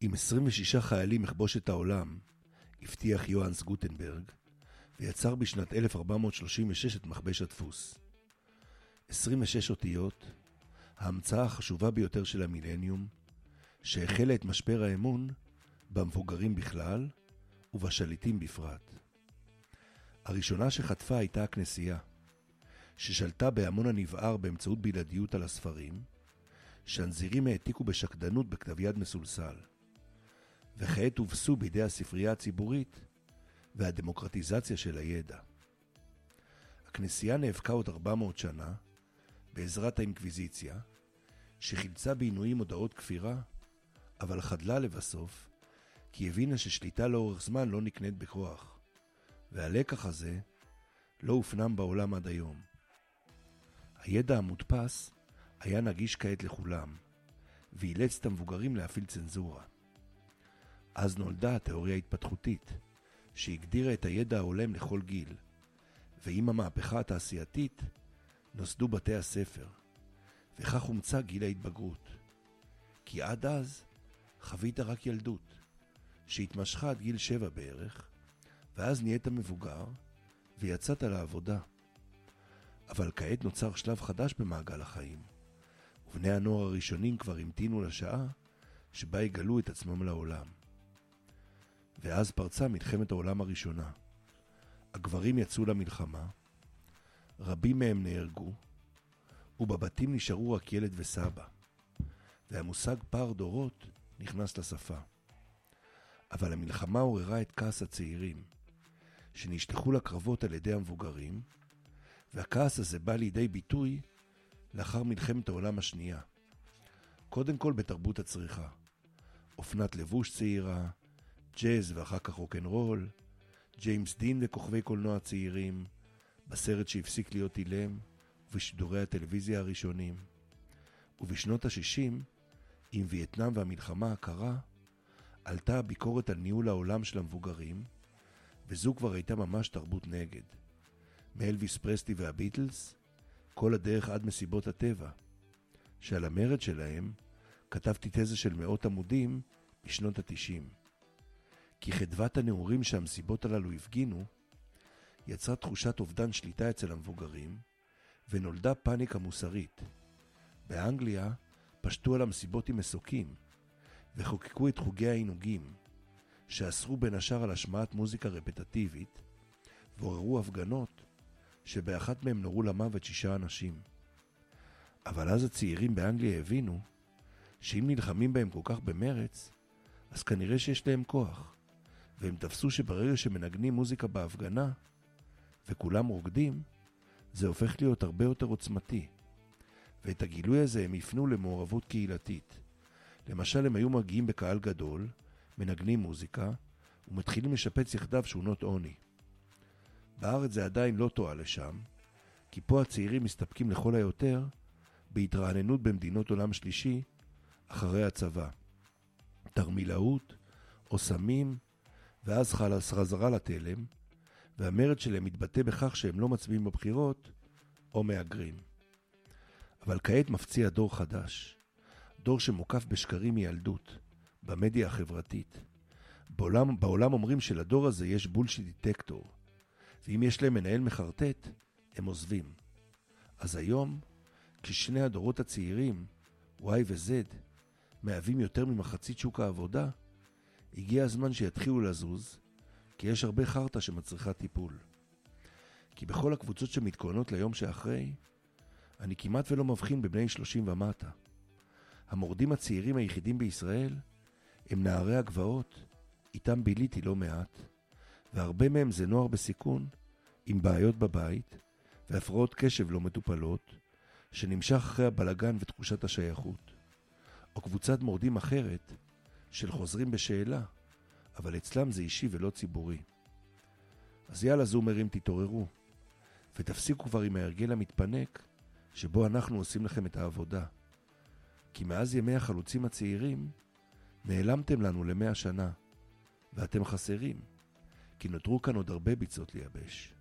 עם 26 חיילים יכבוש את העולם, הבטיח יוהאנס גוטנברג, ויצר בשנת 1436 את מכבש הדפוס. 26 אותיות, ההמצאה החשובה ביותר של המילניום, שהחלה את משבר האמון במבוגרים בכלל ובשליטים בפרט. הראשונה שחטפה הייתה הכנסייה, ששלטה בהמון הנבער באמצעות בלעדיות על הספרים, שהנזירים העתיקו בשקדנות בכתב יד מסולסל, וכעת הובסו בידי הספרייה הציבורית והדמוקרטיזציה של הידע. הכנסייה נאבקה עוד 400 שנה בעזרת האינקוויזיציה, שחילצה בעינויים הודעות כפירה, אבל חדלה לבסוף, כי הבינה ששליטה לאורך זמן לא נקנית בכוח, והלקח הזה לא הופנם בעולם עד היום. הידע המודפס היה נגיש כעת לכולם, ואילץ את המבוגרים להפעיל צנזורה. אז נולדה התיאוריה ההתפתחותית, שהגדירה את הידע ההולם לכל גיל, ועם המהפכה התעשייתית נוסדו בתי הספר, וכך הומצא גיל ההתבגרות. כי עד אז חווית רק ילדות, שהתמשכה עד גיל שבע בערך, ואז נהיית מבוגר ויצאת לעבודה. אבל כעת נוצר שלב חדש במעגל החיים, ובני הנוער הראשונים כבר המתינו לשעה שבה יגלו את עצמם לעולם. ואז פרצה מלחמת העולם הראשונה. הגברים יצאו למלחמה, רבים מהם נהרגו, ובבתים נשארו רק ילד וסבא, והמושג פער דורות נכנס לשפה. אבל המלחמה עוררה את כעס הצעירים, שנשלחו לקרבות על ידי המבוגרים, והכעס הזה בא לידי ביטוי לאחר מלחמת העולם השנייה. קודם כל בתרבות הצריכה. אופנת לבוש צעירה, ג'אז ואחר כך רוקנרול, ג'יימס דין וכוכבי קולנוע צעירים, בסרט שהפסיק להיות אילם, ובשידורי הטלוויזיה הראשונים. ובשנות ה-60, עם וייטנאם והמלחמה הקרה, עלתה הביקורת על ניהול העולם של המבוגרים, וזו כבר הייתה ממש תרבות נגד. מאלוויס פרסטי והביטלס, כל הדרך עד מסיבות הטבע, שעל המרד שלהם כתבתי תזה של מאות עמודים בשנות התשעים. כי חדוות הנעורים שהמסיבות הללו הפגינו, יצרה תחושת אובדן שליטה אצל המבוגרים, ונולדה פאניקה מוסרית. באנגליה פשטו על המסיבות עם מסוקים, וחוקקו את חוגי העינוגים, שאסרו בין השאר על השמעת מוזיקה רפטטיבית, ועוררו הפגנות שבאחת מהם נורו למוות שישה אנשים. אבל אז הצעירים באנגליה הבינו שאם נלחמים בהם כל כך במרץ, אז כנראה שיש להם כוח, והם תפסו שברגע שמנגנים מוזיקה בהפגנה, וכולם רוקדים, זה הופך להיות הרבה יותר עוצמתי. ואת הגילוי הזה הם יפנו למעורבות קהילתית. למשל, הם היו מגיעים בקהל גדול, מנגנים מוזיקה, ומתחילים לשפץ יחדיו שכונות עוני. בארץ זה עדיין לא תועה לשם, כי פה הצעירים מסתפקים לכל היותר בהתרעננות במדינות עולם שלישי אחרי הצבא. תרמילאות או סמים, ואז חזרה לתלם, והמרד שלהם מתבטא בכך שהם לא מצביעים בבחירות או מהגרים. אבל כעת מפציע דור חדש, דור שמוקף בשקרים מילדות, במדיה החברתית. בעולם, בעולם אומרים שלדור הזה יש בולשיט דיטקטור, ואם יש להם מנהל מחרטט, הם עוזבים. אז היום, כששני הדורות הצעירים, Y ו-Z, מהווים יותר ממחצית שוק העבודה, הגיע הזמן שיתחילו לזוז, כי יש הרבה חרטא שמצריכה טיפול. כי בכל הקבוצות שמתכוננות ליום שאחרי, אני כמעט ולא מבחין בבני 30 ומטה. המורדים הצעירים היחידים בישראל הם נערי הגבעות, איתם ביליתי לא מעט, והרבה מהם זה נוער בסיכון, עם בעיות בבית והפרעות קשב לא מטופלות, שנמשך אחרי הבלגן ותחושת השייכות. או קבוצת מורדים אחרת, של חוזרים בשאלה, אבל אצלם זה אישי ולא ציבורי. אז יאללה זומרים תתעוררו, ותפסיקו כבר עם ההרגל המתפנק שבו אנחנו עושים לכם את העבודה. כי מאז ימי החלוצים הצעירים, נעלמתם לנו למאה שנה, ואתם חסרים, כי נותרו כאן עוד הרבה ביצות לייבש.